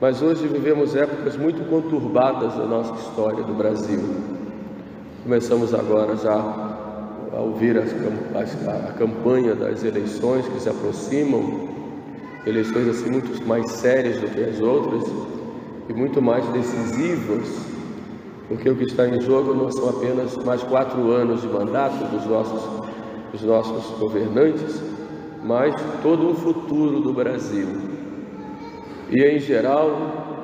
Mas hoje vivemos épocas muito conturbadas na nossa história do Brasil. Começamos agora já a ouvir as, a, a campanha das eleições que se aproximam, eleições assim muito mais sérias do que as outras e muito mais decisivas, porque o que está em jogo não são apenas mais quatro anos de mandato dos nossos, dos nossos governantes, mas todo um futuro do Brasil. E em geral,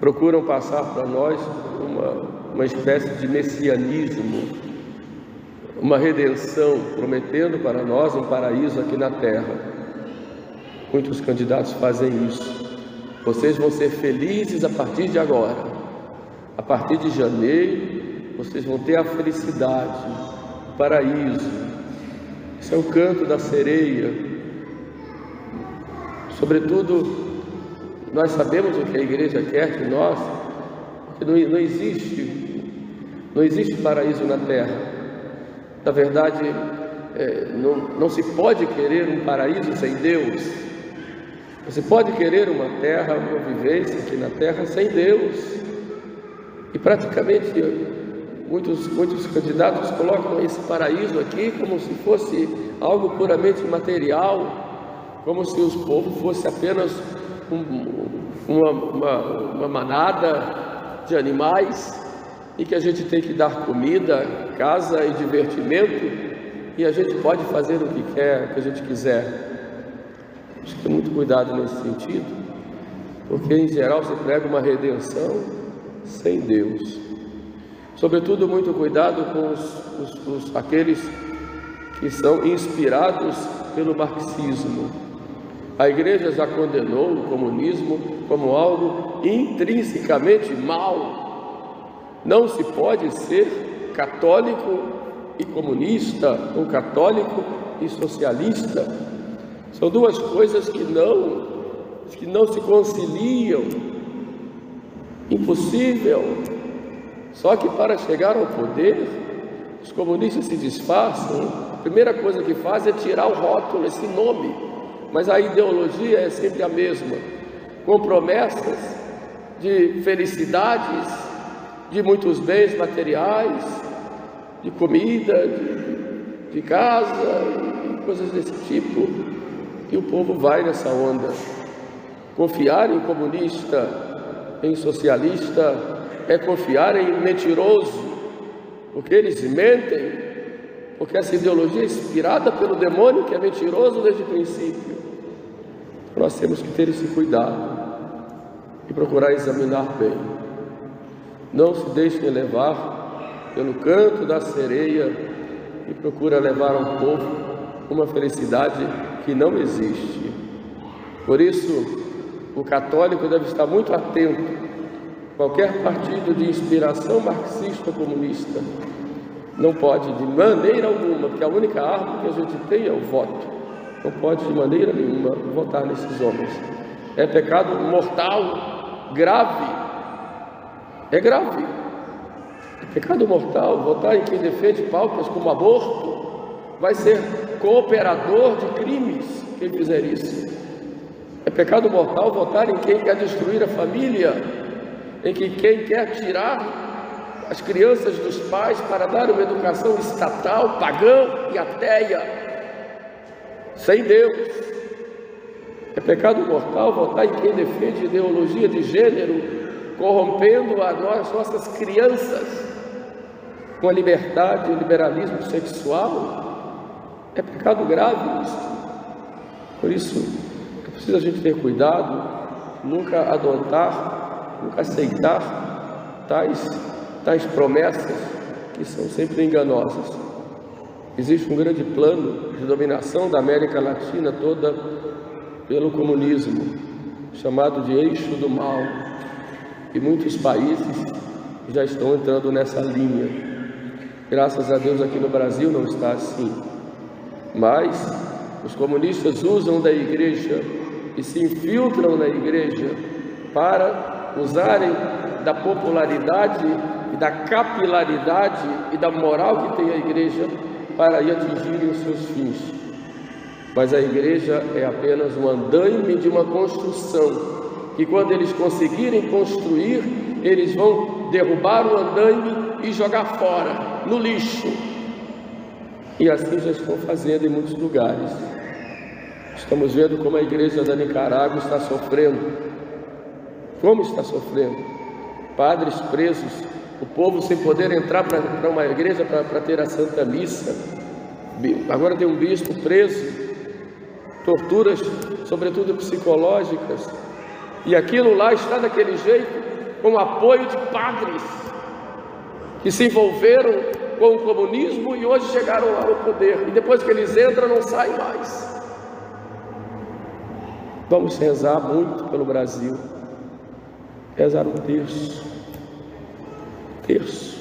procuram passar para nós uma, uma espécie de messianismo, uma redenção, prometendo para nós um paraíso aqui na terra. Muitos candidatos fazem isso. Vocês vão ser felizes a partir de agora. A partir de janeiro, vocês vão ter a felicidade, o paraíso. Esse é o canto da sereia. Sobretudo, nós sabemos o que a igreja quer de nós, que não, não existe, não existe paraíso na terra. Na verdade, é, não, não se pode querer um paraíso sem Deus. Você pode querer uma terra, uma vivência aqui na terra sem Deus. E praticamente muitos, muitos candidatos colocam esse paraíso aqui como se fosse algo puramente material, como se os povos fossem apenas uma, uma, uma manada de animais e que a gente tem que dar comida, casa e divertimento e a gente pode fazer o que quer, o que a gente quiser. Acho que ter muito cuidado nesse sentido, porque em geral se prega uma redenção sem Deus. Sobretudo, muito cuidado com os, os, os, aqueles que são inspirados pelo marxismo a igreja já condenou o comunismo como algo intrinsecamente mal. Não se pode ser católico e comunista, ou católico e socialista. São duas coisas que não, que não se conciliam. Impossível. Só que para chegar ao poder, os comunistas se disfarçam. A primeira coisa que fazem é tirar o rótulo, esse nome mas a ideologia é sempre a mesma, com promessas de felicidades, de muitos bens materiais, de comida, de, de casa e coisas desse tipo. E o povo vai nessa onda. Confiar em comunista, em socialista, é confiar em mentiroso, porque eles mentem, porque essa ideologia é inspirada pelo demônio que é mentiroso desde o princípio. Nós temos que ter esse cuidado e procurar examinar bem. Não se deixem levar pelo canto da sereia e procura levar ao povo uma felicidade que não existe. Por isso, o católico deve estar muito atento. Qualquer partido de inspiração marxista ou comunista não pode, de maneira alguma, porque a única arma que a gente tem é o voto não pode de maneira nenhuma votar nesses homens. É pecado mortal, grave. É grave. É pecado mortal votar em quem defende pautas como aborto. Vai ser cooperador de crimes quem fizer isso. É pecado mortal votar em quem quer destruir a família, em que quem quer tirar as crianças dos pais para dar uma educação estatal, pagã e ateia sem Deus. É pecado mortal votar em quem defende ideologia de gênero, corrompendo a nós, nossas crianças com a liberdade e o liberalismo sexual. É pecado grave isso. Por isso, é preciso a gente ter cuidado, nunca adotar, nunca aceitar tais, tais promessas que são sempre enganosas. Existe um grande plano de dominação da América Latina toda pelo comunismo, chamado de eixo do mal. E muitos países já estão entrando nessa linha. Graças a Deus aqui no Brasil não está assim. Mas os comunistas usam da igreja e se infiltram na igreja para usarem da popularidade e da capilaridade e da moral que tem a igreja para aí atingirem os seus fins. mas a igreja é apenas um andaime de uma construção, que quando eles conseguirem construir, eles vão derrubar o andaime e jogar fora, no lixo. E assim já estão fazendo em muitos lugares. Estamos vendo como a igreja da Nicarágua está sofrendo. Como está sofrendo? Padres presos, o povo sem poder entrar para uma igreja para ter a Santa Missa. Agora tem um bispo preso, torturas, sobretudo psicológicas. E aquilo lá está daquele jeito, com apoio de padres que se envolveram com o comunismo e hoje chegaram lá ao poder. E depois que eles entram, não saem mais. Vamos rezar muito pelo Brasil. Rezar um terço. Terço.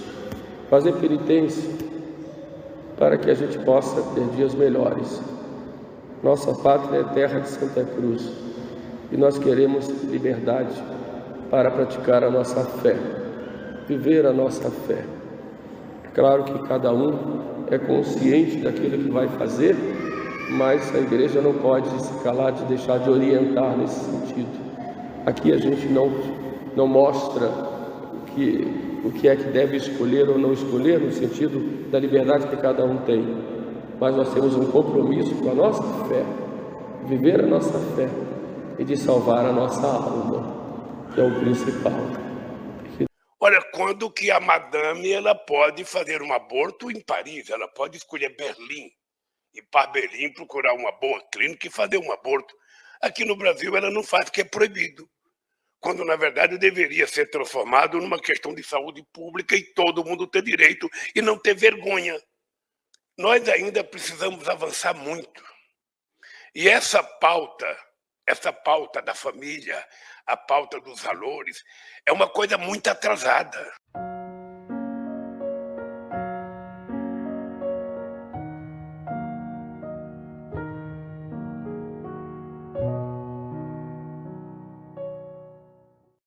Fazer penitência para que a gente possa ter dias melhores. Nossa pátria é terra de Santa Cruz e nós queremos liberdade para praticar a nossa fé, viver a nossa fé. É claro que cada um é consciente daquilo que vai fazer mas a igreja não pode se calar de deixar de orientar nesse sentido. Aqui a gente não, não mostra que, o que é que deve escolher ou não escolher, no sentido da liberdade que cada um tem, mas nós temos um compromisso com a nossa fé, viver a nossa fé e de salvar a nossa alma, que é o principal. Olha, quando que a madame ela pode fazer um aborto em Paris, ela pode escolher Berlim, ir para Berlim procurar uma boa clínica e fazer um aborto. Aqui no Brasil ela não faz porque é proibido, quando na verdade deveria ser transformado numa questão de saúde pública e todo mundo ter direito e não ter vergonha. Nós ainda precisamos avançar muito. E essa pauta, essa pauta da família, a pauta dos valores, é uma coisa muito atrasada.